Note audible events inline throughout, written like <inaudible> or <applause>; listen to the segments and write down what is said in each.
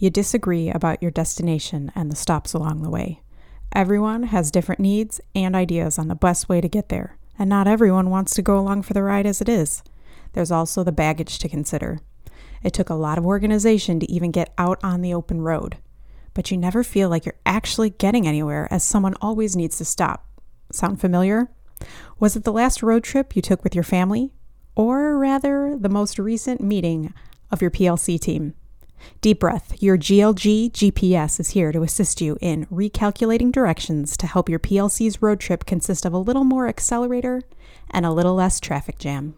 You disagree about your destination and the stops along the way. Everyone has different needs and ideas on the best way to get there, and not everyone wants to go along for the ride as it is. There's also the baggage to consider. It took a lot of organization to even get out on the open road, but you never feel like you're actually getting anywhere as someone always needs to stop. Sound familiar? Was it the last road trip you took with your family? Or rather, the most recent meeting of your PLC team? Deep Breath, your GLG GPS is here to assist you in recalculating directions to help your PLC's road trip consist of a little more accelerator and a little less traffic jam.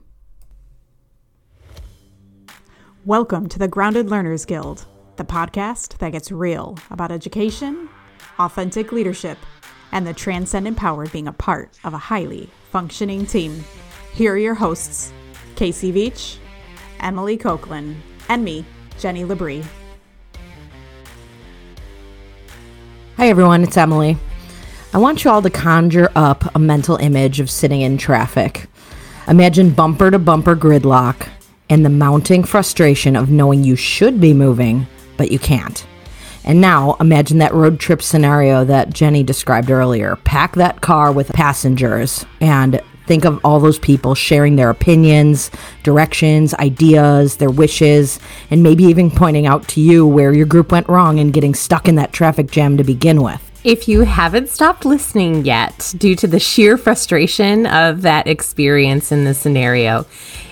Welcome to the Grounded Learners Guild, the podcast that gets real about education, authentic leadership, and the transcendent power of being a part of a highly functioning team. Here are your hosts, Casey Veach, Emily Copeland, and me, Jenny Labrie. Hi, everyone, it's Emily. I want you all to conjure up a mental image of sitting in traffic. Imagine bumper to bumper gridlock and the mounting frustration of knowing you should be moving, but you can't. And now imagine that road trip scenario that Jenny described earlier. Pack that car with passengers and think of all those people sharing their opinions, directions, ideas, their wishes, and maybe even pointing out to you where your group went wrong and getting stuck in that traffic jam to begin with. If you haven't stopped listening yet due to the sheer frustration of that experience in the scenario,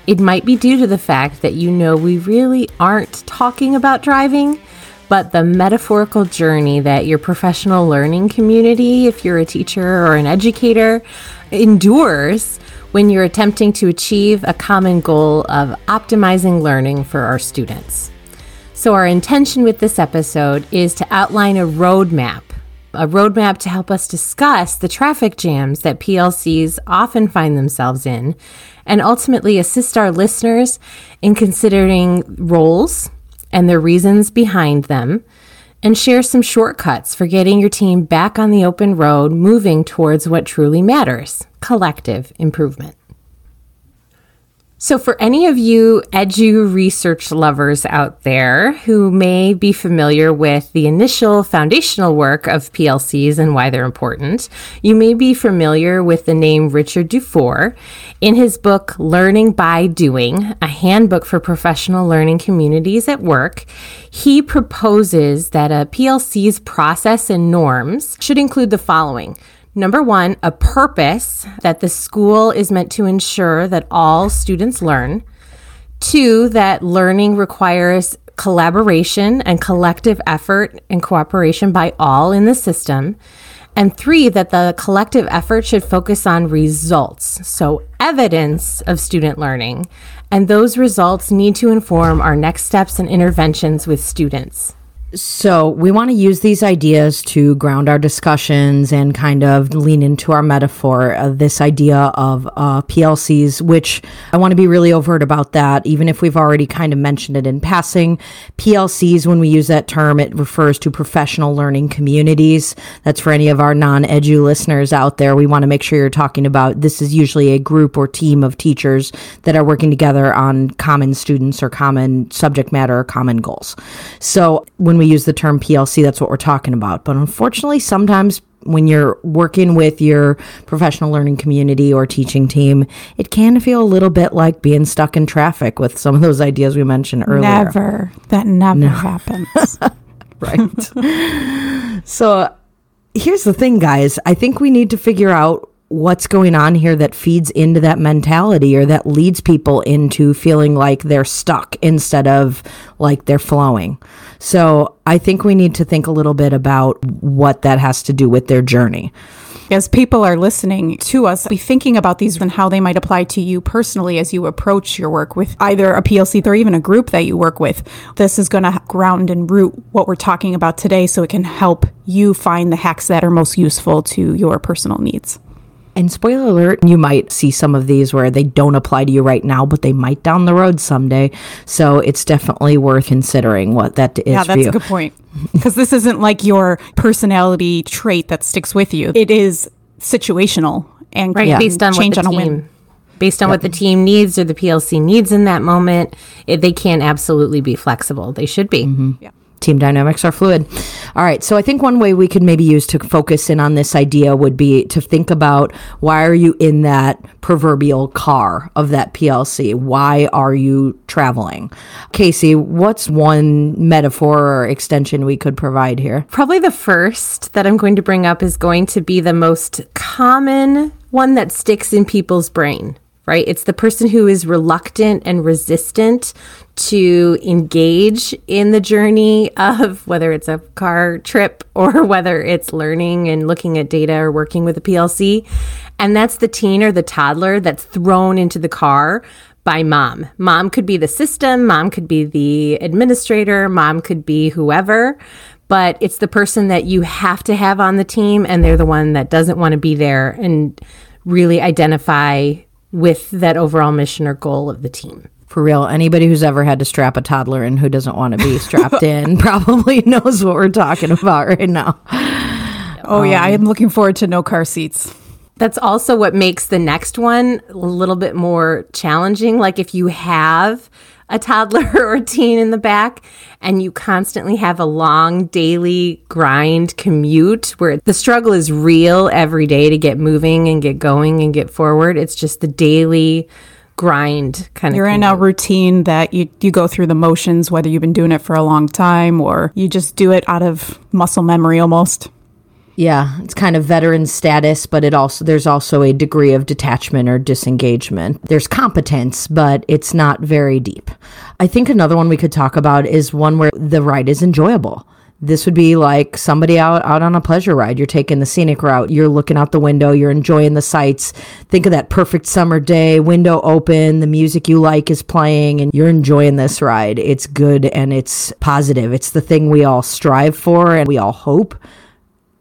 it might be due to the fact that you know we really aren't talking about driving, but the metaphorical journey that your professional learning community, if you're a teacher or an educator, endures when you're attempting to achieve a common goal of optimizing learning for our students. So, our intention with this episode is to outline a roadmap a roadmap to help us discuss the traffic jams that PLCs often find themselves in, and ultimately assist our listeners in considering roles and the reasons behind them, and share some shortcuts for getting your team back on the open road, moving towards what truly matters collective improvement. So, for any of you edu research lovers out there who may be familiar with the initial foundational work of PLCs and why they're important, you may be familiar with the name Richard Dufour. In his book, Learning by Doing, a handbook for professional learning communities at work, he proposes that a PLC's process and norms should include the following Number one, a purpose that the school is meant to ensure that all students learn. Two, that learning requires collaboration and collective effort and cooperation by all in the system. And three, that the collective effort should focus on results, so evidence of student learning. And those results need to inform our next steps and interventions with students. So, we want to use these ideas to ground our discussions and kind of lean into our metaphor of this idea of uh, PLCs, which I want to be really overt about that, even if we've already kind of mentioned it in passing. PLCs, when we use that term, it refers to professional learning communities. That's for any of our non edu listeners out there. We want to make sure you're talking about this is usually a group or team of teachers that are working together on common students or common subject matter or common goals. So, when we use the term PLC, that's what we're talking about. But unfortunately, sometimes when you're working with your professional learning community or teaching team, it can feel a little bit like being stuck in traffic with some of those ideas we mentioned earlier. Never. That never no. happens. <laughs> right. so here's the thing, guys. I think we need to figure out what's going on here that feeds into that mentality or that leads people into feeling like they're stuck instead of like they're flowing. So I think we need to think a little bit about what that has to do with their journey. As people are listening to us, be thinking about these and how they might apply to you personally as you approach your work with either a PLC or even a group that you work with. This is going to ground and root what we're talking about today so it can help you find the hacks that are most useful to your personal needs. And spoiler alert, you might see some of these where they don't apply to you right now, but they might down the road someday. So it's definitely worth considering what that is. Yeah, that's a good point. Because this isn't like your personality trait that sticks with you. It is situational and right, yeah. based on change what the on team, based on yep. what the team needs or the PLC needs in that moment. It, they can absolutely be flexible. They should be. Mm-hmm. Yeah. Team dynamics are fluid. All right. So I think one way we could maybe use to focus in on this idea would be to think about why are you in that proverbial car of that PLC? Why are you traveling? Casey, what's one metaphor or extension we could provide here? Probably the first that I'm going to bring up is going to be the most common one that sticks in people's brain right? It's the person who is reluctant and resistant to engage in the journey of whether it's a car trip <laughs> or whether it's learning and looking at data or working with a PLC. And that's the teen or the toddler that's thrown into the car by mom. Mom could be the system, mom could be the administrator, mom could be whoever, but it's the person that you have to have on the team and they're the one that doesn't want to be there and really identify with that overall mission or goal of the team. For real, anybody who's ever had to strap a toddler in who doesn't want to be strapped <laughs> in probably <laughs> knows what we're talking about right now. Oh, yeah. I am looking forward to no car seats. That's also what makes the next one a little bit more challenging. Like if you have a toddler <laughs> or a teen in the back and you constantly have a long daily grind commute where the struggle is real every day to get moving and get going and get forward. It's just the daily grind kind of You're in a routine that you, you go through the motions, whether you've been doing it for a long time or you just do it out of muscle memory almost. Yeah, it's kind of veteran status, but it also there's also a degree of detachment or disengagement. There's competence, but it's not very deep. I think another one we could talk about is one where the ride is enjoyable. This would be like somebody out out on a pleasure ride. You're taking the scenic route. You're looking out the window. You're enjoying the sights. Think of that perfect summer day, window open, the music you like is playing, and you're enjoying this ride. It's good and it's positive. It's the thing we all strive for and we all hope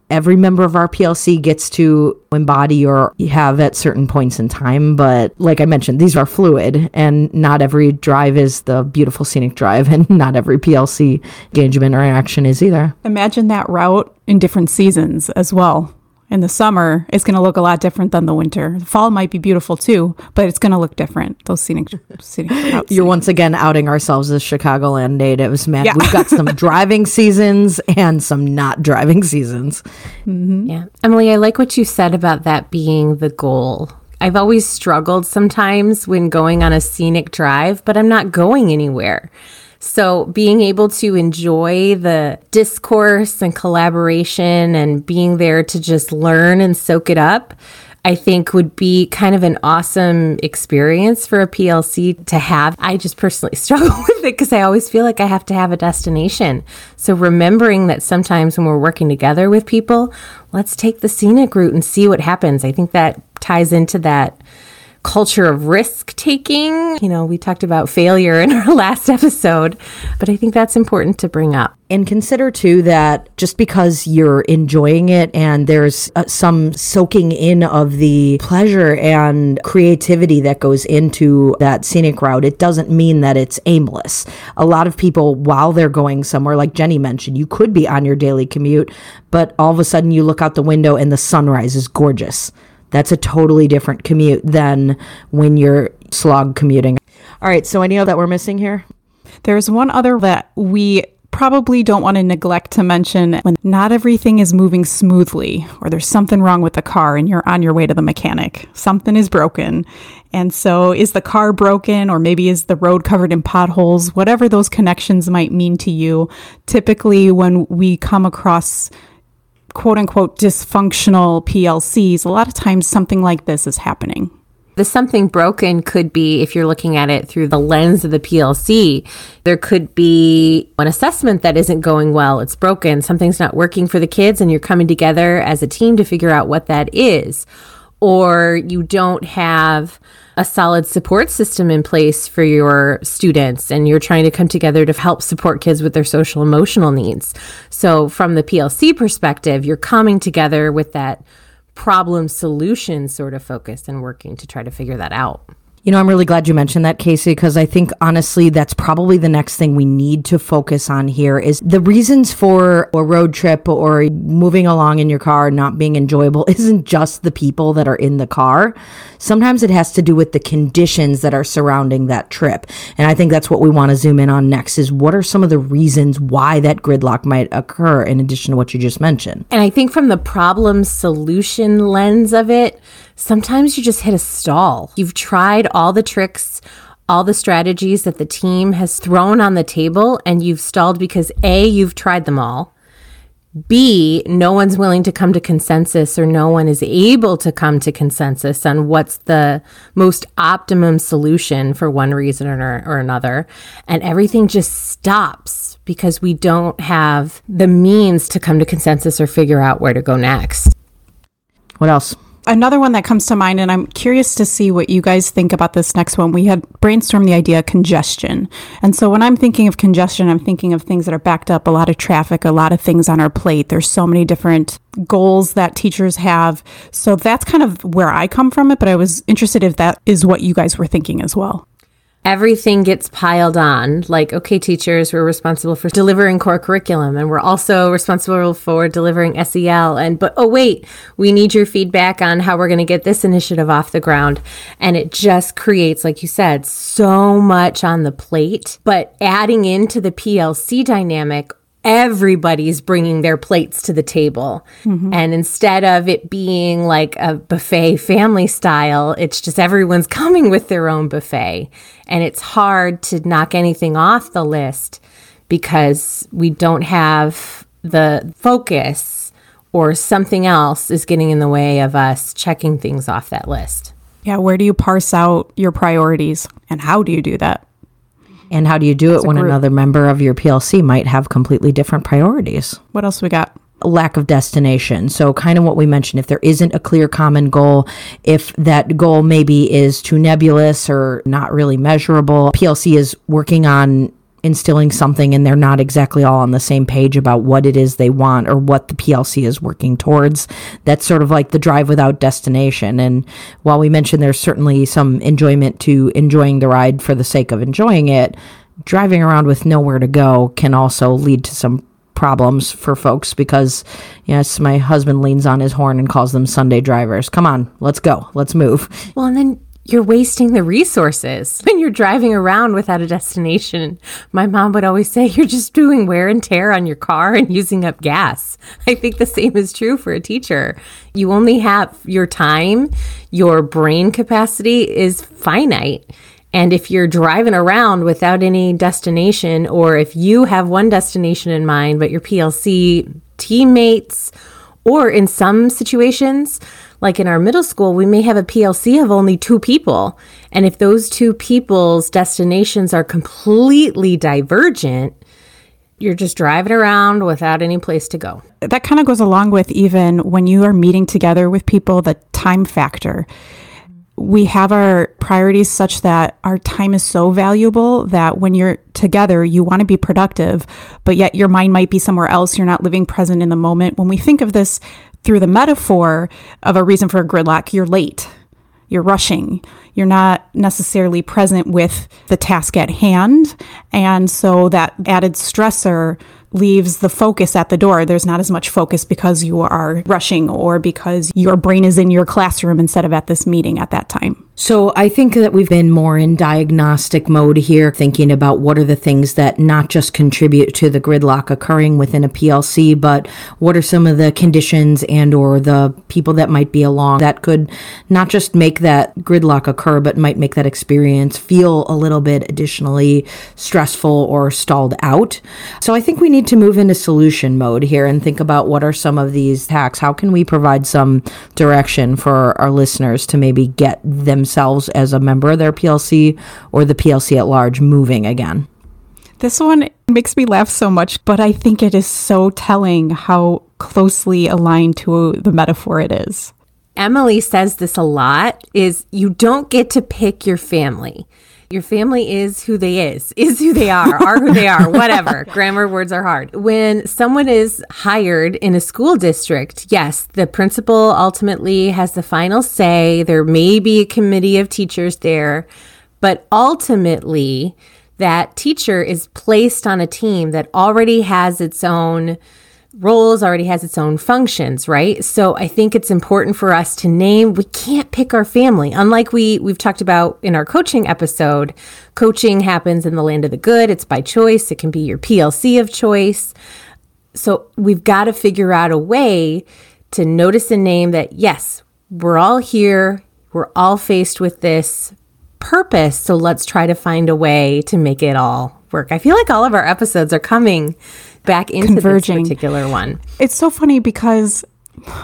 every member of our PLC gets to embody or have at certain points in time. But like I mentioned, these are fluid and not every drive is the beautiful scenic drive <laughs> and not every PLC engagement or action is either. Imagine that route in different seasons as well in the summer, it's going to look a lot different than the winter. The fall might be beautiful too, but it's going to look different. Those scenic, scenic <laughs> routes. You're once again outing ourselves as Chicagoland natives, man. Yeah. We've got some <laughs> driving seasons and some not driving seasons. Mm-hmm. Yeah. Emily, I like what you said about that being the goal. I've always struggled sometimes when going on a scenic drive, but I'm not going anywhere. So being able to enjoy the discourse and collaboration and being there to just learn and soak it up, I think would be kind of an awesome experience for a PLC to have. I just personally <laughs> struggle with it because I always feel like I have to have a destination. So remembering that sometimes when we're working together with people, let's take the scenic route and see what happens. I think that ties into that culture of risk taking. You know, we talked about failure in <laughs> our last episode, but I think that's important to bring up. And consider too that just because you're enjoying it and there's uh, some soaking in of the pleasure and creativity that goes into that scenic route, it doesn't mean that it's aimless. A lot of people, while they're going somewhere, like Jenny mentioned, you could be on your daily commute, but all of a sudden you look out the window and the sunrise is gorgeous that's a totally different commute than when you're slog commuting. All right, so any other that we're missing here? There's one other that we probably don't want to neglect to mention when not everything is moving smoothly or there's something wrong with the car and you're on your way to the mechanic. Something is broken. And so is the car broken or maybe is the road covered in potholes? Whatever those connections might mean to you. Typically when we come across quote unquote dysfunctional PLCs, a lot of times something like this is happening. The something broken could be, if you're looking at it through the lens of the PLC, there could be an assessment that isn't going well. It's broken. Something's not working for the kids, and you're coming together as a team to figure out what that is. Or you don't have a solid support system in place for your students and you're trying to come together to help support kids with their social emotional needs. So, from the PLC perspective, you're coming together with that problem solution sort of focus and working to try to figure that out. You know, I'm really glad you mentioned that, Casey, because I think honestly, that's probably the next thing we need to focus on here is the reasons for a road trip or moving along in your car not being enjoyable <laughs> isn't just the people that are in the car. Sometimes it has to do with the conditions that are surrounding that trip. And I think that's what we want to zoom in on next is what are some of the reasons why that gridlock might occur in addition to what you just mentioned. And I think from the problem solution lens of it, sometimes you just hit a stall. You've tried all the tricks, all the strategies that the team has thrown on the table, and you've stalled because A, you've tried them all. B, no one's willing to come to consensus or no one is able to come to consensus on what's the most optimum solution for one reason or, or another. And everything just stops because we don't have the means to come to consensus or figure out where to go next. What else? Another one that comes to mind, and I'm curious to see what you guys think about this next one. We had brainstormed the idea of congestion. And so when I'm thinking of congestion, I'm thinking of things that are backed up, a lot of traffic, a lot of things on our plate. There's so many different goals that teachers have. So that's kind of where I come from it, but I was interested if that is what you guys were thinking as well everything gets piled on. Like, okay, teachers, we're responsible for delivering core curriculum and we're also responsible for delivering SEL. And, but, oh, wait, we need your feedback on how we're going to get this initiative off the ground. And it just creates, like you said, so much on the plate. But adding into the PLC dynamic everybody's bringing their plates to the table. Mm-hmm. And instead of it being like a buffet family style, it's just everyone's <laughs> coming with their own buffet. And it's hard to knock anything off the list because we don't have the focus or something else is getting in the way of us checking things off that list. Yeah, where do you parse out your priorities and how do you do that? And how do you do it when another member of your PLC might have completely different priorities? What else we got? lack of destination. So, kind of what we mentioned, if there isn't a clear common goal, if that goal maybe is too nebulous or not really measurable, PLC is working on instilling something and they're not exactly all on the same page about what it is they want or what the PLC is working towards. That's sort of like the drive without destination. And while we mentioned there's certainly some enjoyment to enjoying the ride for the sake of enjoying it, driving around with nowhere to go can also lead to some problems for folks because yes my husband leans on his horn and calls them sunday drivers come on let's go let's move well and then you're wasting the resources <laughs> when you're driving around without a destination. My mom would always say, You're just doing wear and tear on your car and using up gas. <laughs> I think the same is true for a teacher. You only have your time, your brain capacity is finite. And if you're driving around without any destination, or if you have one destination in mind, but your PLC teammates, or in some situations, like in our middle school, we may have a PLC of only two people. And if those two people's destinations are completely divergent, you're just driving around without any place to go. That kind of goes along with even when you are meeting together with people, the time factor. We have our priorities such that our time is so valuable that when you're together, you want to be productive, but yet your mind might be somewhere else. You're not living present in the moment. When we think of this through the metaphor of a reason for a gridlock, you're late, you're rushing, you're not necessarily present with the task at hand. And so that added stressor leaves the focus at the door. There's not as much focus because you are rushing or because your brain is in your classroom instead of at this meeting at that time. So I think that we've been more in diagnostic mode here, thinking about what are the things that not just contribute to the gridlock occurring within a PLC, but what are some of the conditions and or the people that might be along that could not just make that gridlock occur, but might make that experience feel a little bit additionally stressful or stalled out. So I think we need to move into solution mode here and think about what are some of these hacks. How can we provide some direction for our listeners to maybe get them themselves as a member of their PLC or the PLC at large moving again. This one makes me laugh so much, but I think it is so telling how closely aligned to the metaphor it is. Emily says this a lot is you don't get to pick your family. Your family is who they is, <laughs> is who they are, are who they are, whatever. <laughs> Grammar words are hard. When someone is hired in a school district, yes, the principal ultimately has the final say. There may be a committee of teachers there, but ultimately, that teacher is placed on a team that already has its own roles already has its own functions, right? So I think it's important for us to name we can't pick our family. Unlike we we've talked about in our coaching episode, coaching happens in the land of the good. It's by choice. It can be your PLC of choice. So we've got to figure out a way to notice and name that yes, we're all here. We're all faced with this purpose. So let's try to find a way to make it all work. I feel like all of our episodes are coming back into Converging. this particular one. It's so funny because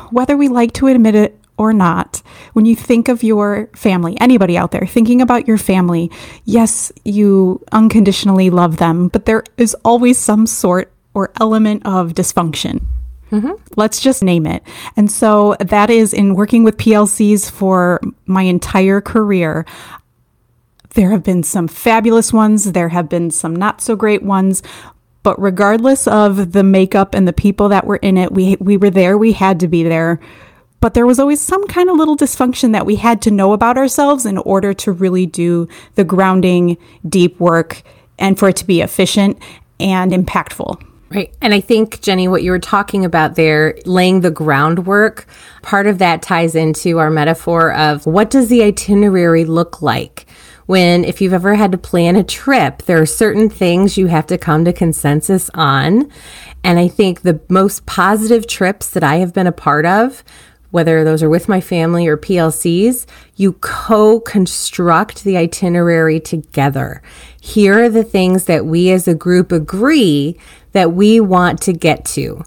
whether we like to admit it or not, when you think of your family, anybody out there thinking about your family, yes, you unconditionally love them, but there is always some sort or element of dysfunction. Mm-hmm. Let's just name it. And so that is in working with PLCs for my entire career. There have been some fabulous ones, there have been some not so great ones, but regardless of the makeup and the people that were in it, we we were there, we had to be there. But there was always some kind of little dysfunction that we had to know about ourselves in order to really do the grounding, deep work and for it to be efficient and impactful. Right. And I think, Jenny, what you were talking about there, laying the groundwork, part of that ties into our metaphor of what does the itinerary look like? When if you've ever had to plan a trip, there are certain things you have to come to consensus on. And I think the most positive trips that I have been a part of, whether those are with my family or PLCs, you co construct the itinerary together. Here are the things that we as a group agree that we want to get to.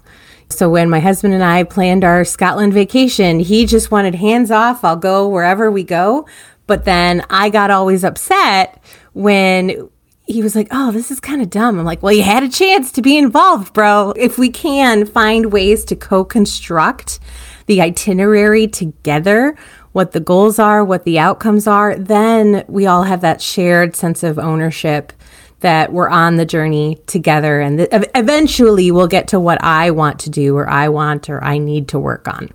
So when my husband and I planned our Scotland vacation, he just wanted hands off. I'll go wherever we go. But then I got always upset when he was like, Oh, this is kind of dumb. I'm like, Well, you had a chance to be involved, bro. If we can find ways to co construct the itinerary together, what the goals are, what the outcomes are, then we all have that shared sense of ownership that we're on the journey together. And th- eventually we'll get to what I want to do or I want or I need to work on.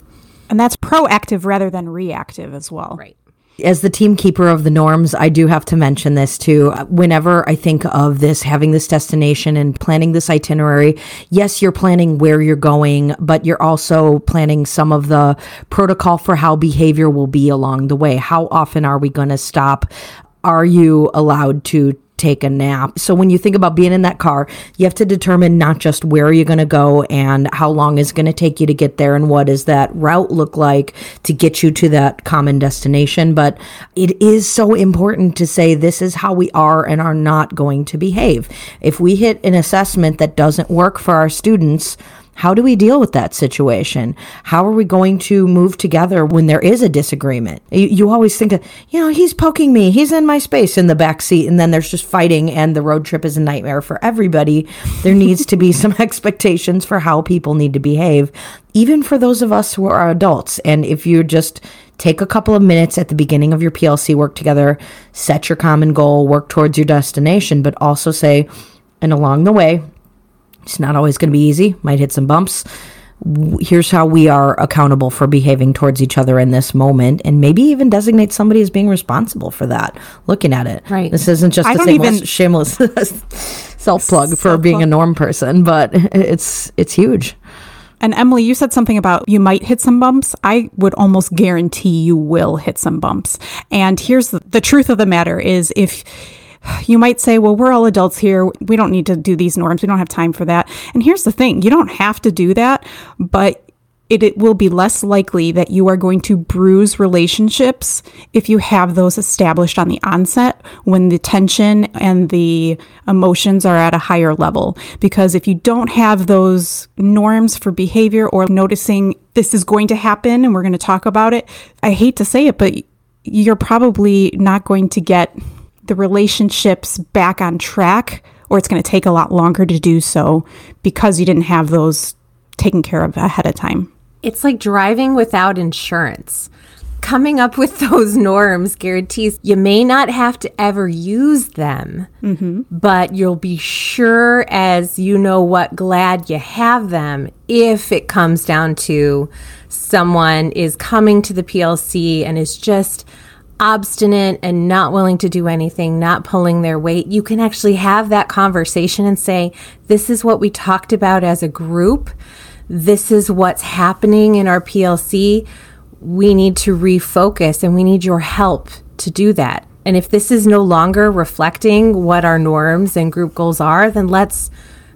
And that's proactive rather than reactive as well. Right as the team keeper of the norms, I do have to mention this too. Whenever I think of this, having this destination and planning this itinerary, yes, you're planning where you're going, but you're also planning some of the protocol for how behavior will be along the way. How often are we going to stop? Are you allowed to take a nap. So when you think about being in that car, you have to determine not just where you're going to go and how long is going to take you to get there and what does that route look like to get you to that common destination, but it is so important to say this is how we are and are not going to behave. If we hit an assessment that doesn't work for our students, how do we deal with that situation? How are we going to move together when there is a disagreement? You, you, always think, you know, he's poking me, he's in my space in the back seat, and then there's just fighting, and the road trip is a nightmare for everybody. There needs to be <laughs> some expectations for how people need to behave, even for those of us who are adults. And if you just take a couple of minutes at the beginning of your PLC work together, set your common goal, work towards your destination, but also say, and along the way, it's not always going to be easy, might hit some bumps. Here's how we are accountable for behaving towards each other in this moment, and maybe even designate somebody as being responsible for that. Looking at it, right? This isn't just I a even, shameless <laughs> self plug for being a norm person, but <laughs> it's it's huge. And Emily, you said something about you might hit some bumps. I would almost guarantee you will hit some bumps. And here's the, the truth of the matter is if you might say, well, we're all adults here. We don't need to do these norms. We don't have time for that. And here's the thing you don't have to do that, but it, it, will be less likely that you are going to bruise relationships if you have those established on the onset when the tension and the emotions are at a higher level. Because if you don't have those norms for behavior or noticing this is going to happen and we're going to talk about it, I hate to say it, but you're probably not going to get the relationships back on track, or it's going to take a lot longer to do so because you didn't have those taken care of ahead of time. It's like driving without insurance. coming up with <laughs> those norms guarantees you may not have to ever use them, mm-hmm. but you'll be sure as you know what glad you have them if it comes down to someone is coming to the PLC and is just obstinate and not willing to do anything, not pulling their weight, you can actually have that conversation and say, This is what we talked about as a group. This is what's happening in our PLC. We need to refocus and we need your help to do that. And if this is no longer reflecting what our norms and group goals are, then let's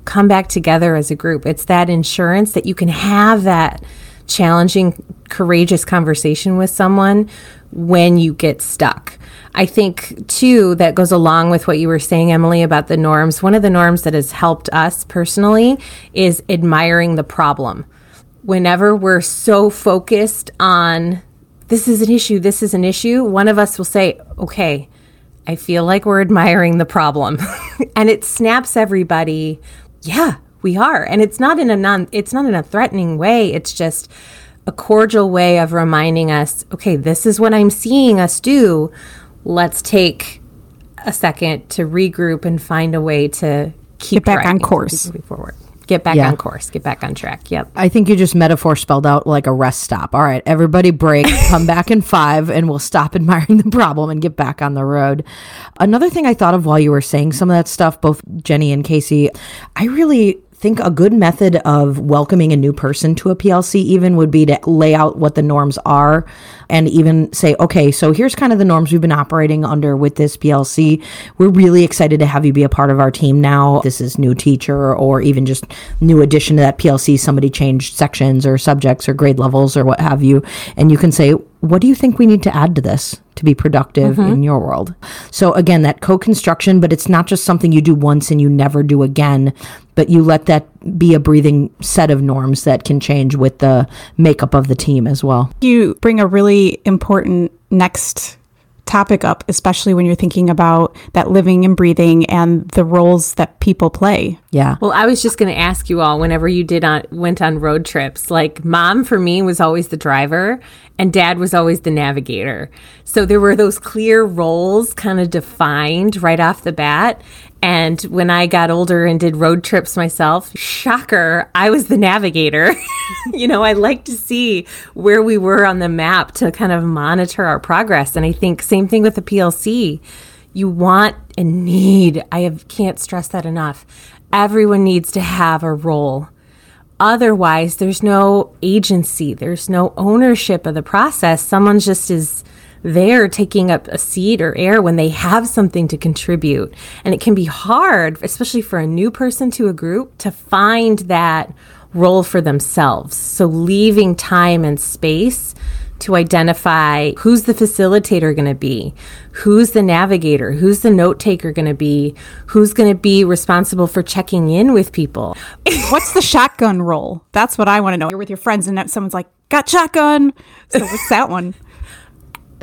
come back together as a group. It's that insurance that you can have that challenging, courageous conversation with someone when you get stuck. I think, too, that goes along with what you were saying, Emily, about the norms. One of the norms that has helped us personally is admiring the problem. Whenever we're so focused on this is an issue, this is an issue, one of us will say, okay, I feel like we're admiring the problem. <laughs> and it snaps everybody. Yeah, we are. And it's not in a non it's not in a threatening way. It's just a cordial way of reminding us, okay, this is what I'm seeing us do. Let's take a second to regroup and find a way to keep Get back on course. moving forward. Get back Yeah. on course. Get back on track. Yep. I think you just metaphor spelled out like a rest stop. All right, everybody break, <laughs> come back in five, and we'll stop admiring the problem and get back on the road. Another thing I thought of while you were saying some of that stuff, both Jenny and Casey, I really think a good method of welcoming a new person to a PLC even would be to lay out what the norms are and even say, okay, so here's kind of the norms we've been operating under with this PLC. We're really excited to have you be a part of our team now. This is new teacher or even just new addition to that PLC. Somebody changed sections or subjects or grade levels or what have you. And you can say, what do you think we need to add to this to be productive mm-hmm. in your world? So again, that co-construction, but it's not just something you do once and you never do again, but you let that be a breathing set of norms that can change with the makeup of the team as well. You bring a really important next topic up, especially when you're thinking about that living and breathing and the roles that people play. Yeah. Well, I was just going to ask you all whenever you did on went on road trips, like mom for me was always the driver and dad was always the navigator. So there were those clear roles kind of defined right off the bat. And when I got older and did road trips myself, shocker, I was the navigator. <laughs> you know, I like to see where we were on the map to kind of monitor our progress. And I think same thing with the PLC you want and need i have, can't stress that enough. Everyone needs to have a role. Otherwise there's no agency. There's no ownership of the process. Someone just is there taking up a seat or air when they have something to contribute and it can be hard especially for a new person to a group to find that role for themselves so leaving time and space to identify who's the facilitator going to be, who's the navigator, who's the note taker going to be, who's going to be responsible for checking in with people. <laughs> What's the shotgun role? That's what I want to know. You're with your friends and someone's like, got shotgun. So what's that one?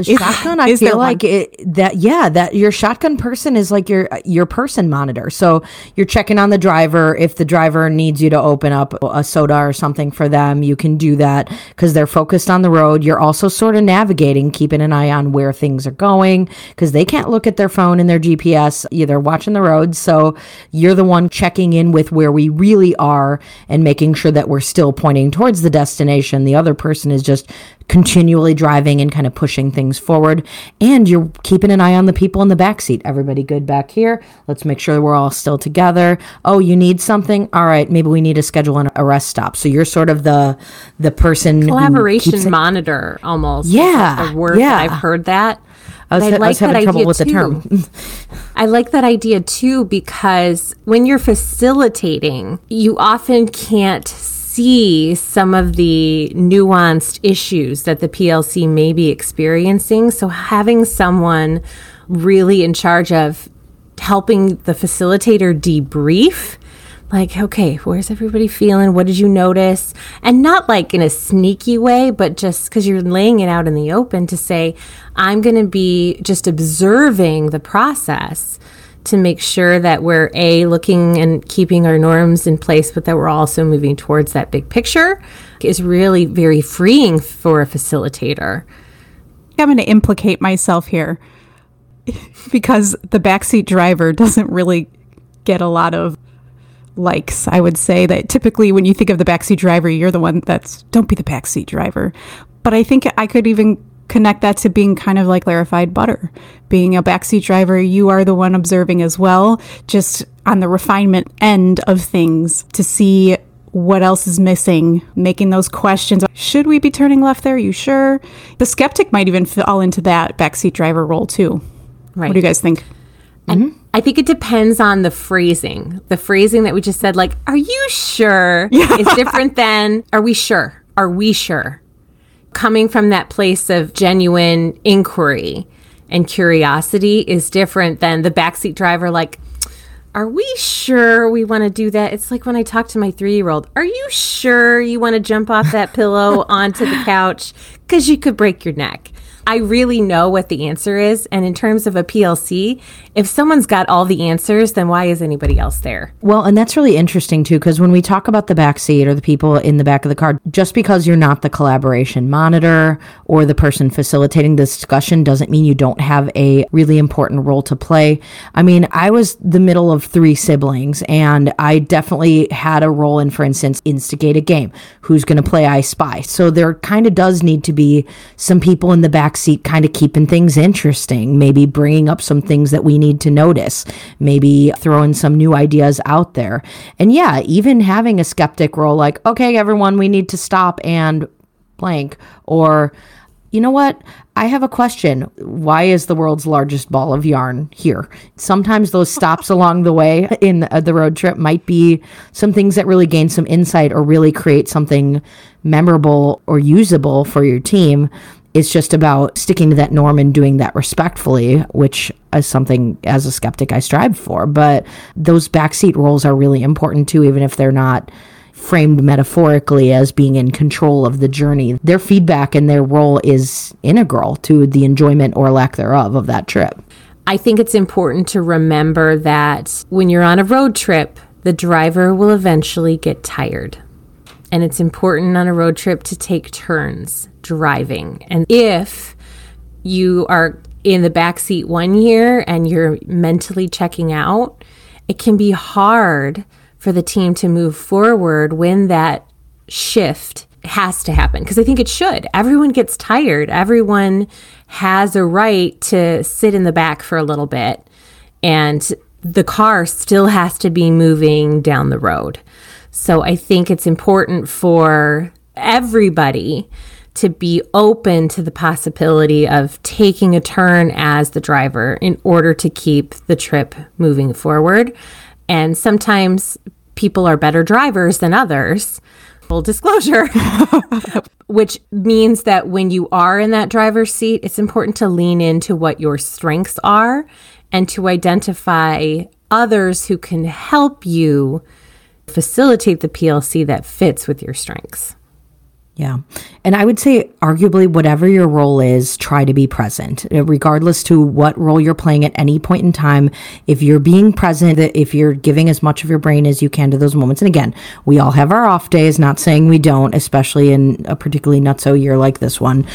Shotgun, I feel one? like it, that yeah, that your shotgun person is like your your person monitor. So you're checking on the driver. If the driver needs you to open up a soda or something for them, you can do that because they're focused on the road. You're also sort of navigating, keeping an eye on where things are going because they can't look at their phone and their GPS. Either watching the road, so you're the one checking in with where we really are and making sure that we're still pointing towards the destination. The other person is just continually driving and kind of pushing things forward. And you're keeping an eye on the people in the back seat everybody good back here? Let's make sure we're all still together. Oh you need something? All right maybe we need to schedule an, arrest stop. So you're sort of the the person who Collaboration keeps it- monitor almost. Yeah, A word yeah. I've heard that. I was, But I was having trouble with the term. <laughs> I like that idea too because when you're facilitating, you often can't see some of the nuanced issues that the PLC may be experiencing. So having someone really in charge of helping the facilitator debrief like okay where's everybody feeling? What did you notice? And not like in a sneaky way but just because you're laying it out in the open to say i'm going to be just observing the process to make sure that we're a looking and keeping our norms in place but that we're also moving towards that big picture is really very freeing for a facilitator I'm going to implicate myself here <laughs> because the backseat driver doesn't really get a lot of likes. I would say that typically when you think of the backseat driver, you're the one that's don't be the backseat driver. But I think I could even connect that to being kind of like clarified butter. Being a backseat driver, you are the one observing as well, just on the refinement end of things to see what else is missing, making those questions. Should we be turning left there? Are you sure? The skeptic might even fall into that backseat driver role too. Right. What do you guys think? And mm-hmm. I think it depends on the phrasing. The phrasing that we just said, like, are you sure? <laughs> Yeah. is different than, are we sure? Are we sure? Coming from that place of genuine inquiry and curiosity is different than the backseat driver, like, are we sure we want to do that? It's like when I talk to my three year old, are you sure you want to jump off that pillow <laughs> onto the couch? Because you could break your neck. I really know what the answer is. And in terms of a PLC, if someone's got all the answers, then why is anybody else there? Well, and that's really interesting too, because when we talk about the back seat or the people in the back of the car, just because you're not the collaboration monitor or the person facilitating the discussion doesn't mean you don't have a really important role to play. I mean, I was the middle of three siblings, and I definitely had a role in, for instance, instigate a game. Who's going to play I Spy? So there kind of does need to be some people in the back seat kind of keeping things interesting, maybe bringing up some things that we need to notice, maybe throwing some new ideas out there. And yeah, even having a skeptic role like, okay, everyone, we need to stop and blank, or, you know what? I have a question. Why is the world's largest ball of yarn here? Sometimes those stops <laughs> along the way in uh, the road trip might be some things that really gain some insight or really create something memorable or usable for your team it's just about sticking to that norm and doing that respectfully, which is something as a skeptic I strive for. But those backseat roles are really important too, even if they're not framed metaphorically as being in control of the journey. Their feedback and their role is integral to the enjoyment or lack thereof of that trip. I think it's important to remember that when you're on a road trip, the driver will eventually get tired. And it's important on a road trip to take turns driving. And if you are in the back seat one year and you're mentally checking out, it can be hard for the team to move forward when that shift has to happen because I think it should. Everyone gets tired. Everyone has a right to sit in the back for a little bit and the car still has to be moving down the road. So I think it's important for everybody to be open to the possibility of taking a turn as the driver in order to keep the trip moving forward. And sometimes people are better drivers than others. Full disclosure, <laughs> which means that when you are in that driver's seat, it's important to lean into what your strengths are and to identify others who can help you facilitate the PLC that fits with your strengths. Yeah. And I would say, arguably, whatever your role is, try to be present, uh, regardless to what role you're playing at any point in time. If you're being present, if you're giving as much of your brain as you can to those moments. And again, we all have our off days, not saying we don't, especially in a particularly nutso year like this one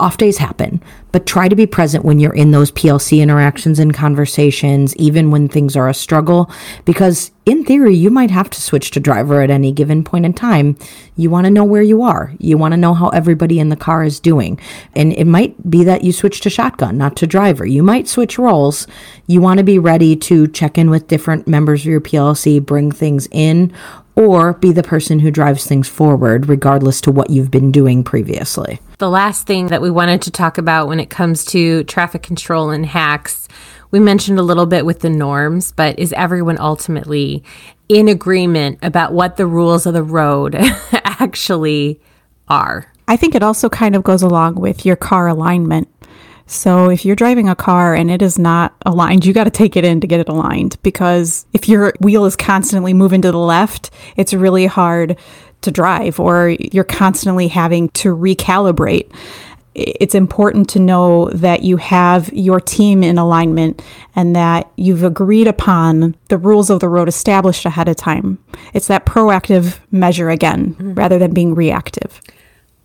off days happen, but try to be present when you're in those PLC interactions and conversations, even when things are a struggle, because in theory, you might have to switch to driver at any given point in time. You want to know where you are. You want to know how everybody in the car is doing. And it might be that you switch to shotgun, not to driver. You might switch roles. You want to be ready to check in with different members of your PLC, bring things in, or be the person who drives things forward, regardless to what you've been doing previously. The last thing that we wanted to talk about when it comes to traffic control and hacks, we mentioned a little bit with the norms, but is everyone ultimately in agreement about what the rules of the road <laughs> actually are? I think it also kind of goes along with your car alignment. So if you're driving a car and it is not aligned, you got to take it in to get it aligned because if your wheel is constantly moving to the left, it's really hard to drive or you're constantly having to recalibrate. It's important to know that you have your team in alignment and that you've agreed upon the rules of the road established ahead of time. It's that proactive measure again mm-hmm. rather than being reactive.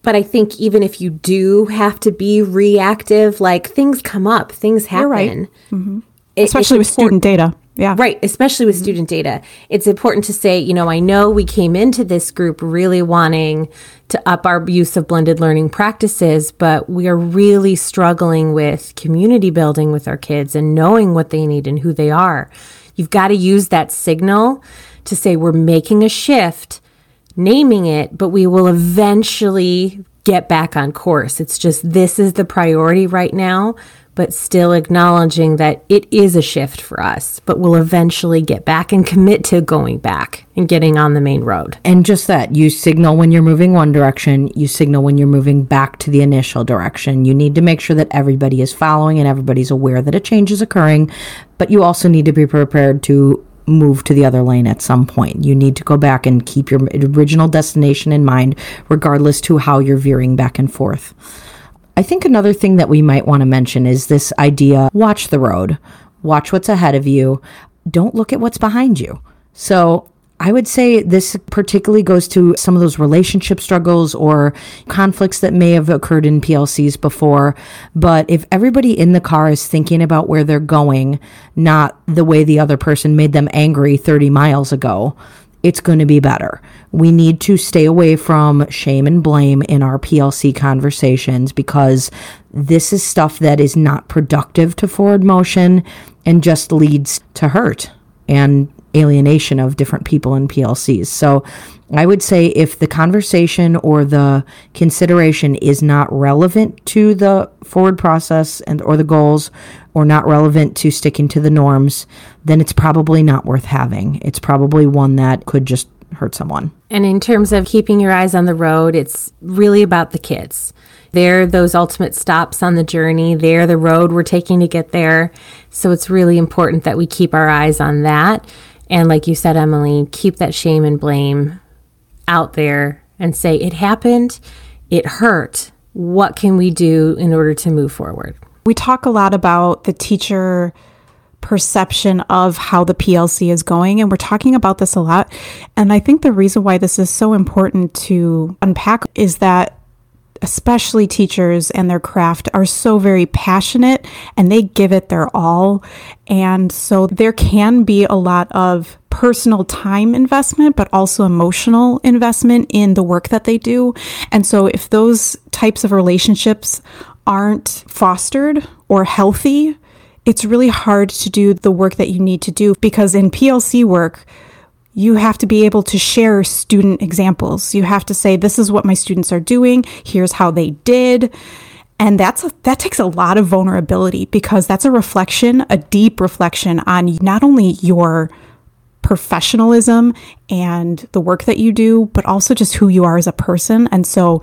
But I think even if you do have to be reactive, like things come up, things happen. You're right. Mm-hmm. It- Especially with important- student data. Yeah. Right, especially with mm-hmm. student data. It's important to say, you know, I know we came into this group really wanting to up our use of blended learning practices, but we are really struggling with community building with our kids and knowing what they need and who they are. You've got to use that signal to say we're making a shift, naming it, but we will eventually get back on course. It's just this is the priority right now, but still acknowledging that it is a shift for us, but we'll eventually get back and commit to going back and getting on the main road. And just that, you signal when you're moving one direction, you signal when you're moving back to the initial direction. You need to make sure that everybody is following and everybody's aware that a change is occurring, but you also need to be prepared to move to the other lane at some point. You need to go back and keep your original destination in mind, regardless to how you're veering back and forth. I think another thing that we might want to mention is this idea watch the road, watch what's ahead of you, don't look at what's behind you. So, I would say this particularly goes to some of those relationship struggles or conflicts that may have occurred in PLCs before. But if everybody in the car is thinking about where they're going, not the way the other person made them angry 30 miles ago, it's going to be better. We need to stay away from shame and blame in our PLC conversations because this is stuff that is not productive to forward motion and just leads to hurt and alienation of different people in PLCs. So I would say if the conversation or the consideration is not relevant to the forward process and or the goals or not relevant to sticking to the norms, then it's probably not worth having. It's probably one that could just hurt someone. And in terms of keeping your eyes on the road, it's really about the kids. They're those ultimate stops on the journey. They're the road we're taking to get there. So it's really important that we keep our eyes on that. And like you said, Emily, keep that shame and blame out there and say, it happened, it hurt. What can we do in order to move forward? We talk a lot about the teacher perception of how the PLC is going, and we're talking about this a lot. And I think the reason why this is so important to unpack is that especially teachers and their craft are so very passionate and they give it their all. And so there can be a lot of personal time investment, but also emotional investment in the work that they do. And so if those types of relationships aren't fostered or healthy, it's really hard to do the work that you need to do because in PLC work, you have to be able to share student examples. You have to say, this is what my students are doing, here's how they did. And that's a, that takes a lot of vulnerability because that's a reflection, a deep reflection on not only your professionalism and the work that you do, but also just who you are as a person. And so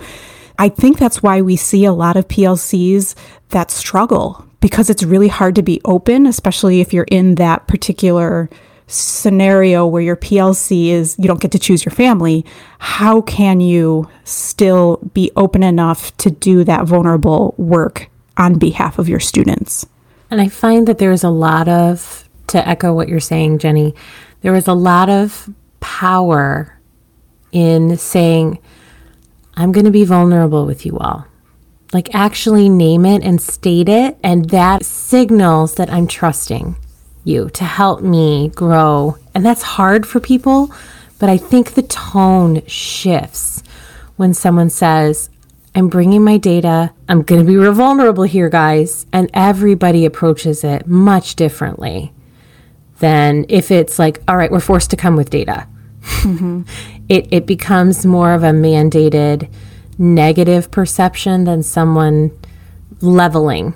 I think that's why we see a lot of PLCs that struggle because it's really hard to be open, especially if you're in that particular scenario where your PLC is you don't get to choose your family. How can you still be open enough to do that vulnerable work on behalf of your students? And I find that there's a lot of, to echo what you're saying, Jenny, there is a lot of power in saying, I'm going to be vulnerable with you all. Like, actually name it and state it. And that signals that I'm trusting you to help me grow. And that's hard for people. But I think the tone shifts when someone says, I'm bringing my data. I'm going to be real vulnerable here, guys. And everybody approaches it much differently than if it's like, all right, we're forced to come with data. Mm-hmm. <laughs> it, it becomes more of a mandated negative perception than someone leveling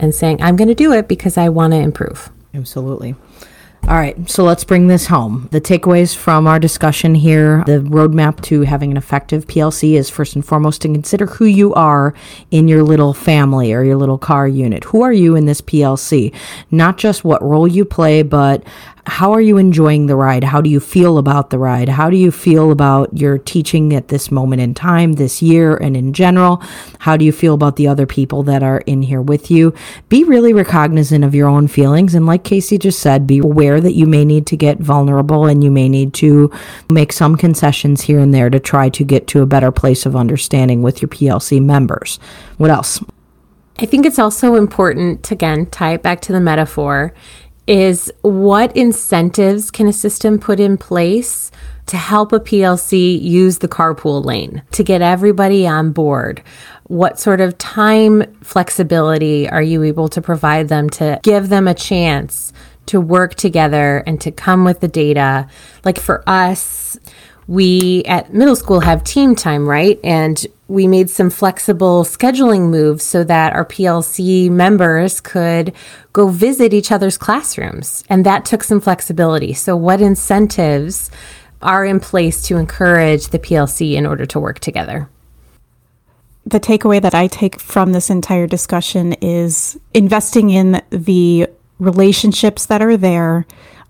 and saying, I'm going to do it because I want to improve. Absolutely. All right, so let's bring this home. The takeaways from our discussion here the roadmap to having an effective PLC is first and foremost to consider who you are in your little family or your little car unit. Who are you in this PLC? Not just what role you play, but how are you enjoying the ride? How do you feel about the ride? How do you feel about your teaching at this moment in time, this year, and in general? How do you feel about the other people that are in here with you? Be really recognizant of your own feelings. And like Casey just said, be aware that you may need to get vulnerable and you may need to make some concessions here and there to try to get to a better place of understanding with your PLC members. What else? I think it's also important to again tie it back to the metaphor is what incentives can a system put in place to help a PLC use the carpool lane to get everybody on board? What sort of time flexibility are you able to provide them to give them a chance to work together and to come with the data? Like for us, we at middle school have team time, right? And we made some flexible scheduling moves so that our PLC members could go visit each other's classrooms. And that took some flexibility. So, what incentives are in place to encourage the PLC in order to work together? The takeaway that I take from this entire discussion is investing in the relationships that are there,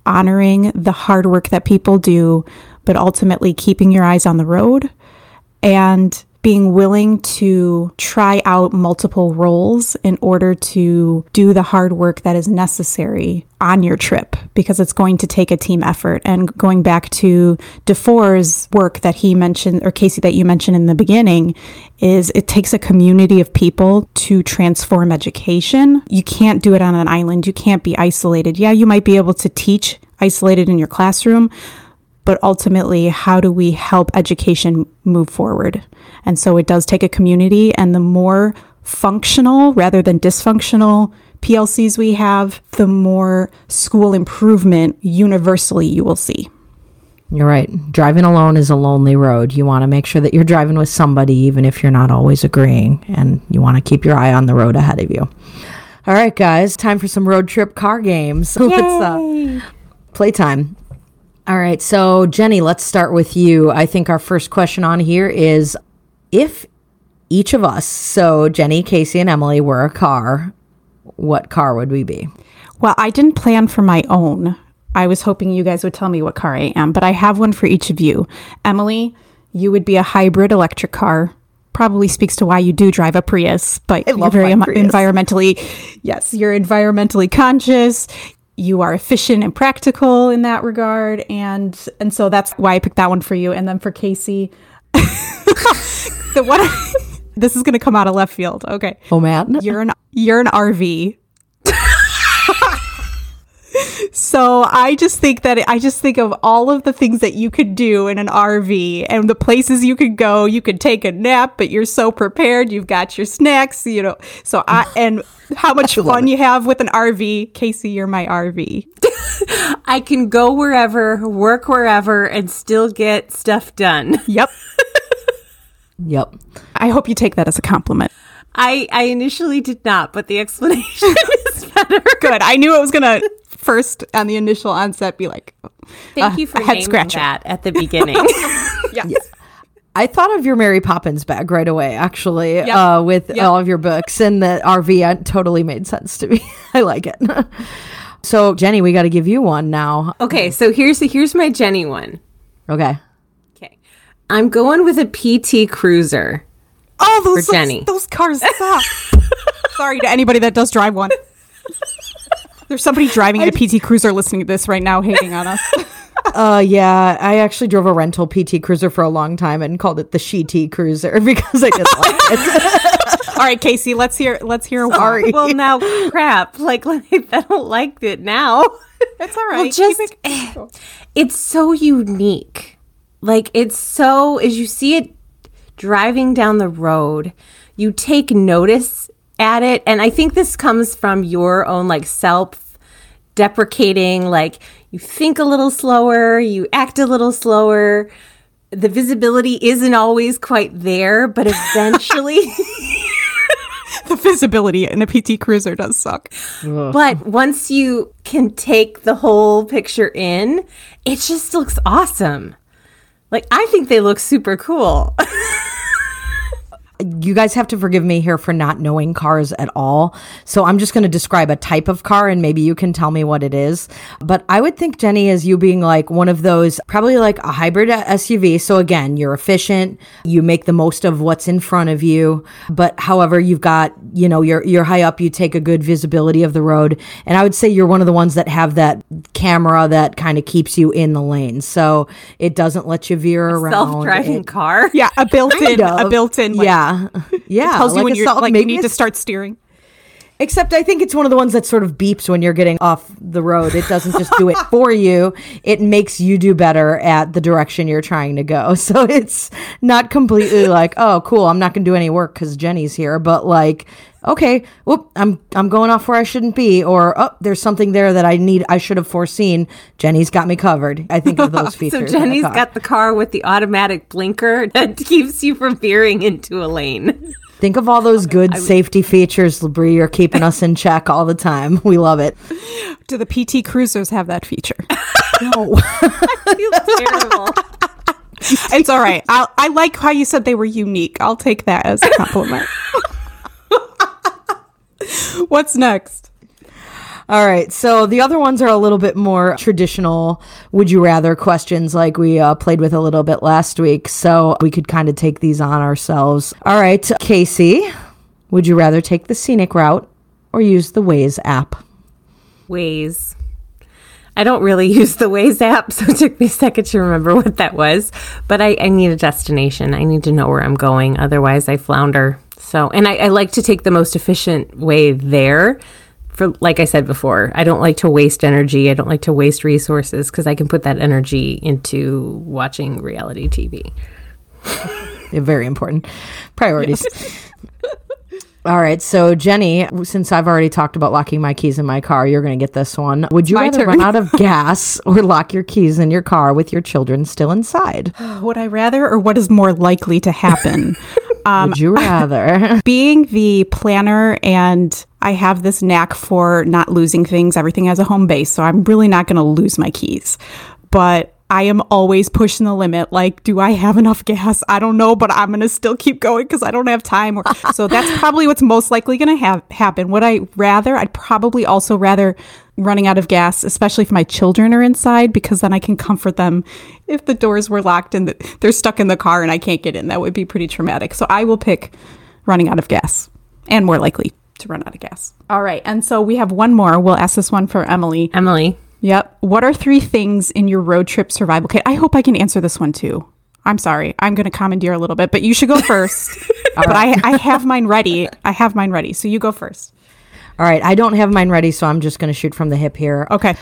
honoring the hard work that people do, but ultimately keeping your eyes on the road and being willing to try out multiple roles in order to do the hard work that is necessary on your trip because it's going to take a team effort. And going back to DuFour's work that he mentioned, or Casey, that you mentioned in the beginning, is it takes a community of people to transform education. You can't do it on an island, you can't be isolated. Yeah, you might be able to teach isolated in your classroom but ultimately, how do we help education move forward? And so it does take a community, and the more functional rather than dysfunctional PLCs we have, the more school improvement universally you will see. You're right. Driving alone is a lonely road. You want to make sure that you're driving with somebody, even if you're not always agreeing, and you want to keep your eye on the road ahead of you. All right, guys, time for some road trip car games. <laughs> Let's uh, playtime. All right. So, Jenny, let's start with you. I think our first question on here is if each of us, so Jenny, Casey, and Emily, were a car, what car would we be? Well, I didn't plan for my own. I was hoping you guys would tell me what car I am, but I have one for each of you. Emily, you would be a hybrid electric car. Probably speaks to why you do drive a Prius, but you're very environmentally, yes, you're environmentally conscious you are efficient and practical in that regard and and so that's why I picked that one for you and then for Casey <laughs> the one <laughs> this is going to come out of left field okay oh man <laughs> you're an you're an RV so I just think that I just think of all of the things that you could do in an RV and the places you could go. You could take a nap, but you're so prepared. You've got your snacks, you know. So I and how much <laughs> fun you have with an RV. Casey, you're my RV. <laughs> I can go wherever, work wherever, and still get stuff done. <laughs> Yep. yep. I hope you take that as a compliment. I, I initially did not, but the explanation is better. Good. I knew it was gonna first on the initial onset be like, thank uh, you for head scratcher that at the beginning. yes. yes. I thought of your Mary Poppins bag right away, actually, yep. uh, with yep. all of your books and the RV. It totally made sense to me. <laughs> I like it. <laughs> so, Jenny, we got to give you one now. Okay, so here's the, here's my Jenny one. Okay. Okay, I'm going with a PT Cruiser. Oh, those for Jenny. Those cars <laughs> suck. Sorry to anybody that does drive one. There's somebody driving a PT Cruiser listening to this right now, hating on us. <laughs> uh, yeah, I actually drove a rental PT Cruiser for a long time and called it the She T Cruiser <laughs> because I didn't like it. All right, Casey, let's hear. Let's hear. Sorry. Well, now crap. <laughs> Like, I don't like it now. It's all right. Well, just it, it's so unique. Like, it's so as you see it driving down the road, you take notice at it. And I think this comes from your own like self deprecating, like you think a little slower, you act a little slower. The visibility isn't always quite there, but eventually. <laughs> <laughs> the visibility in a PT Cruiser does suck. But once you can take the whole picture in, it just looks awesome. Like, I think they look super cool. <laughs> you guys have to forgive me here for not knowing cars at all. So I'm just going to describe a type of car and maybe you can tell me what it is. But I would think Jenny as you being like one of those, probably like a hybrid SUV. So again, you're efficient, you make the most of what's in front of you. But however, you've got, you know, you're, you're high up, you take a good visibility of the road. And I would say you're one of the ones that have that camera that kind of keeps you in the lane. So it doesn't let you veer around. Self-driving car. Yeah, a <laughs> built-in, a built-in. Like, yeah. Yeah. It tells you like when you're like you need to start steering. Except I think it's one of the ones that sort of beeps when you're getting off the road. It doesn't just do it for you. It makes you do better at the direction you're trying to go. <laughs> So it's not completely like, oh, cool, I'm not going to do any work because Jenny's here. But like, okay, whoop, I'm I'm going off where I shouldn't be, or oh, there's something there that I need, I should have foreseen. Jenny's got me covered. I think of those <laughs> features. in a Jenny's car. got the car with the automatic blinker <laughs> that keeps you from veering into a lane. <laughs> Think of all those good safety features, Labrie. You're keeping us in check all the time. We love it. Do the PT Cruisers have that feature? No. Feels terrible. it's all right. I I like how you said they were unique. I'll take that as a compliment. <laughs> What's next? All right. So the other ones are a little bit more traditional would you rather questions like we uh, played with a little bit last week. So we could kind of take these on ourselves. All right. Casey, would you rather take the scenic route or use the Waze app? Waze. I don't really <laughs> use the Waze app, so it took me a second to remember what that was. But I, I need a destination. I need to know where I'm going. Otherwise, I flounder. So, and I, I like to take the most efficient way there. For like I said before, I don't like to waste energy. I don't like to waste resources because I can put that energy into watching reality TV. They're <laughs> very important priorities. All right, so Jenny, since I've already talked about locking my keys in my car, you're going to get this one. Would you my rather turn. run out of <laughs> gas or lock your keys in your car with your children still inside? Would I rather, or what is more likely to happen? <laughs> Um, Would you rather? <laughs> Being the planner and I have this knack for not losing things, everything has a home base, so I'm really not going to lose my keys. But I am always pushing the limit. Like, do I have enough gas? I don't know, but I'm going to still keep going because I don't have time. Or, <laughs> so that's probably what's most likely going to have happen. Would I rather? I'd probably also rather running out of gas, especially if my children are inside, because then I can comfort them if the doors were locked and they're stuck in the car and I can't get in. That would be pretty traumatic. So I will pick running out of gas and more likely to run out of gas. All right. And so we have one more. We'll ask this one for Emily. Emily, Yep. What are three things in your road trip survival kit? I hope I can answer this one too. I'm sorry. I'm going to commandeer a little bit, but you should go first. <laughs> but I, I have mine ready. I have mine ready. So you go first. All right, I don't have mine ready, so I'm just going to shoot from the hip here. Okay.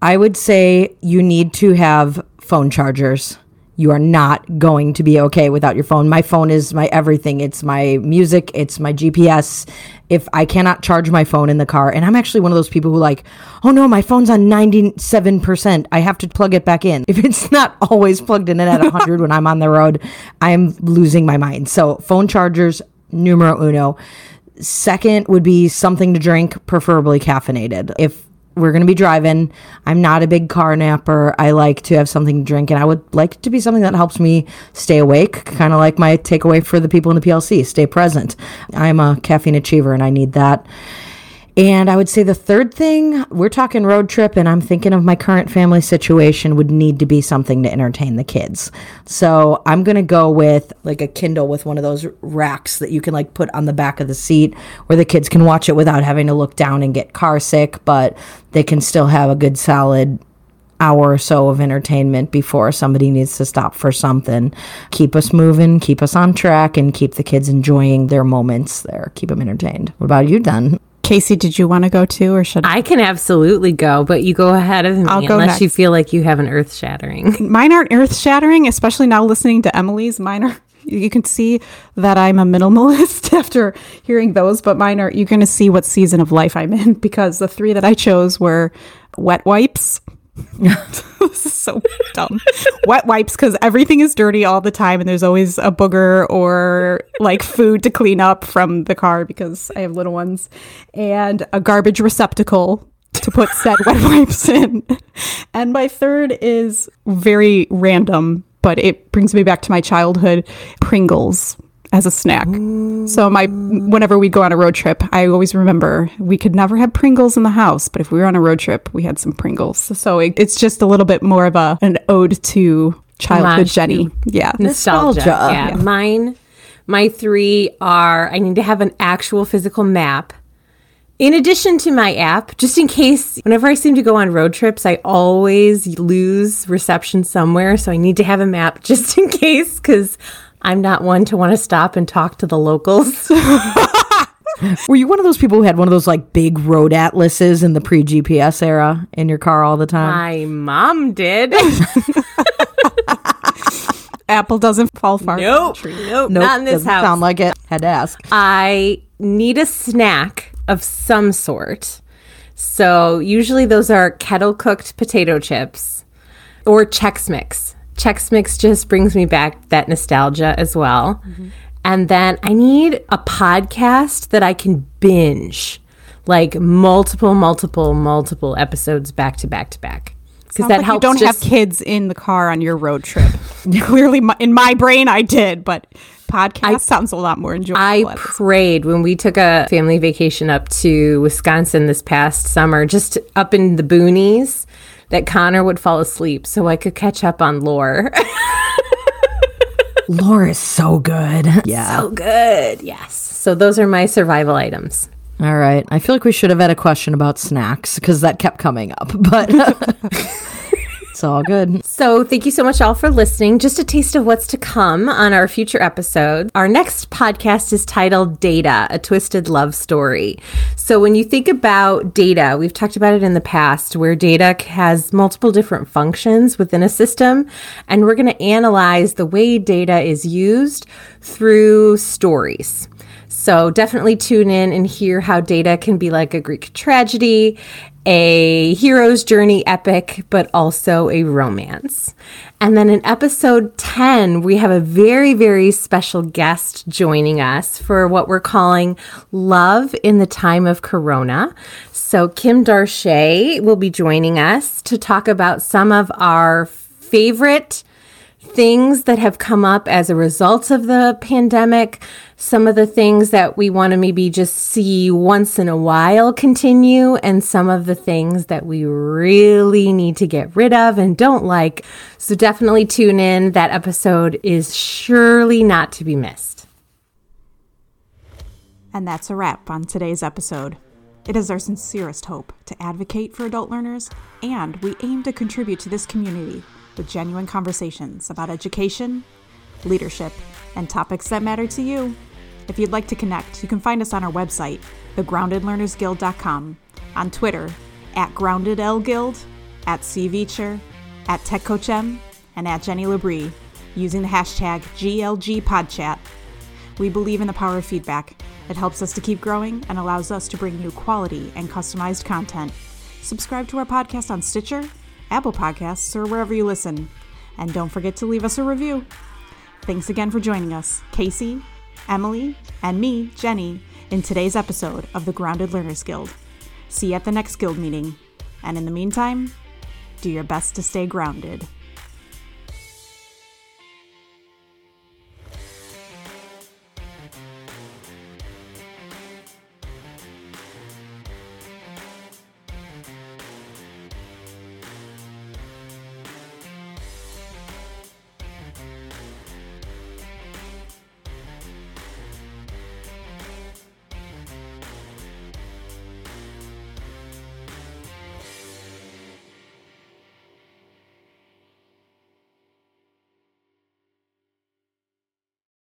I would say you need to have phone chargers. You are not going to be okay without your phone. My phone is my everything. It's my music, it's my GPS. If I cannot charge my phone in the car, and I'm actually one of those people who like, oh no, my phone's on 97%. I have to plug it back in. <laughs> If it's not always plugged in at 100 when I'm on the road, I'm losing my mind. So, phone chargers, numero uno. Second would be something to drink, preferably caffeinated. If we're going to be driving, I'm not a big car napper. I like to have something to drink, and I would like it to be something that helps me stay awake, kind of like my takeaway for the people in the PLC stay present. I'm a caffeine achiever, and I need that. And I would say the third thing, we're talking road trip, and I'm thinking of my current family situation, would need to be something to entertain the kids. So I'm going to go with like a Kindle with one of those racks that you can like put on the back of the seat where the kids can watch it without having to look down and get car sick, but they can still have a good solid hour or so of entertainment before somebody needs to stop for something. Keep us moving, keep us on track, and keep the kids enjoying their moments there. Keep them entertained. What about you, Dan? Casey, did you want to go too, or should I? I can absolutely go, but you go ahead of me I'll go unless you feel like you have an earth shattering. <laughs> Mine aren't earth shattering, especially now listening to Emily's. Mine are. You can see that I'm a minimalist <laughs> after hearing those, but mine are. You're going to see what season of life I'm in <laughs> because the three that I chose were wet wipes. <laughs> this is so dumb. Wet wipes because everything is dirty all the time, and there's always a booger or like food to clean up from the car because I have little ones, and a garbage receptacle to put said wet <laughs> wipes in. And my third is very random, but it brings me back to my childhood Pringles. As a snack. So my whenever we go on a road trip, I always remember we could never have Pringles in the house, but if we were on a road trip, we had some Pringles. So it, it's just a little bit more of a an ode to childhood Homage Jenny. to Yeah. nostalgia. Nostalgia. Yeah. Mine, my three are I need to have an actual physical map. In addition to my app, just in case, whenever I seem to go on road trips, I always lose reception somewhere. So I need to have a map <laughs> just in case because I'm not one to want to stop and talk to the locals. <laughs> Were you one of those people who had one of those like big road atlases in the pre GPS era in your car all the time? my mom did. <laughs> Apple doesn't fall far. from the nope. tree. Nope. Nope, Not in this doesn't house. Sound like it. Had to ask. I need a snack of some sort. So usually those are kettle cooked potato chips or Chex Mix. Chex Mix just brings me back that nostalgia as well. And then I need a podcast that I can binge like multiple, multiple, multiple episodes back to back to back. Because that like helps. you don't just- have kids in the car on your road trip. <laughs> Clearly, my, in my brain, I did, but podcast sounds a lot more enjoyable. I prayed when we took a family vacation up to Wisconsin this past summer, just up in the boonies, that Connor would fall asleep so I could catch up on lore. <laughs> Lore is so good. Yeah. So good. Yes. So those are my survival items. All right. I feel like we should have had a question about snacks because that kept coming up, but <laughs> it's all good. So, thank you so much all for listening. Just a taste of what's to come on our future episodes. Our next podcast is titled Data, a Twisted Love Story. So, when you think about data, we've talked about it in the past where data has multiple different functions within a system, and we're going to analyze the way data is used through stories. So definitely tune in and hear how data can be like a Greek tragedy, a hero's journey epic, but also a romance. And then in episode 10, we have a very, very special guest joining us for what we're calling Love in the Time of Corona. So Kim Darche will be joining us to talk about some of our favorite things that have come up as a result of the pandemic, some of the things that we want to maybe just see once in a while continue, and some of the things that we really need to get rid of and don't like. So definitely tune in. That episode is surely not to be missed. And that's a wrap on today's episode. It is our sincerest hope to advocate for adult learners, and we aim to contribute to this community with genuine conversations about education, leadership, and topics that matter to you. If you'd like to connect, you can find us on our website, thegroundedlearnersguild.com, on Twitter, at GroundedLGuild, at CVeacher, at TechCoachM, and at Jenny Labrie, using the hashtag GLGPodchat. We believe in the power of feedback. It helps us to keep growing and allows us to bring you quality and customized content. Subscribe to our podcast on Stitcher, Apple Podcasts, or wherever you listen. And don't forget to leave us a review. Thanks again for joining us, Casey, Emily, and me, Jenny, in today's episode of the Grounded Learners Guild. See you at the next guild meeting. And in the meantime, do your best to stay grounded.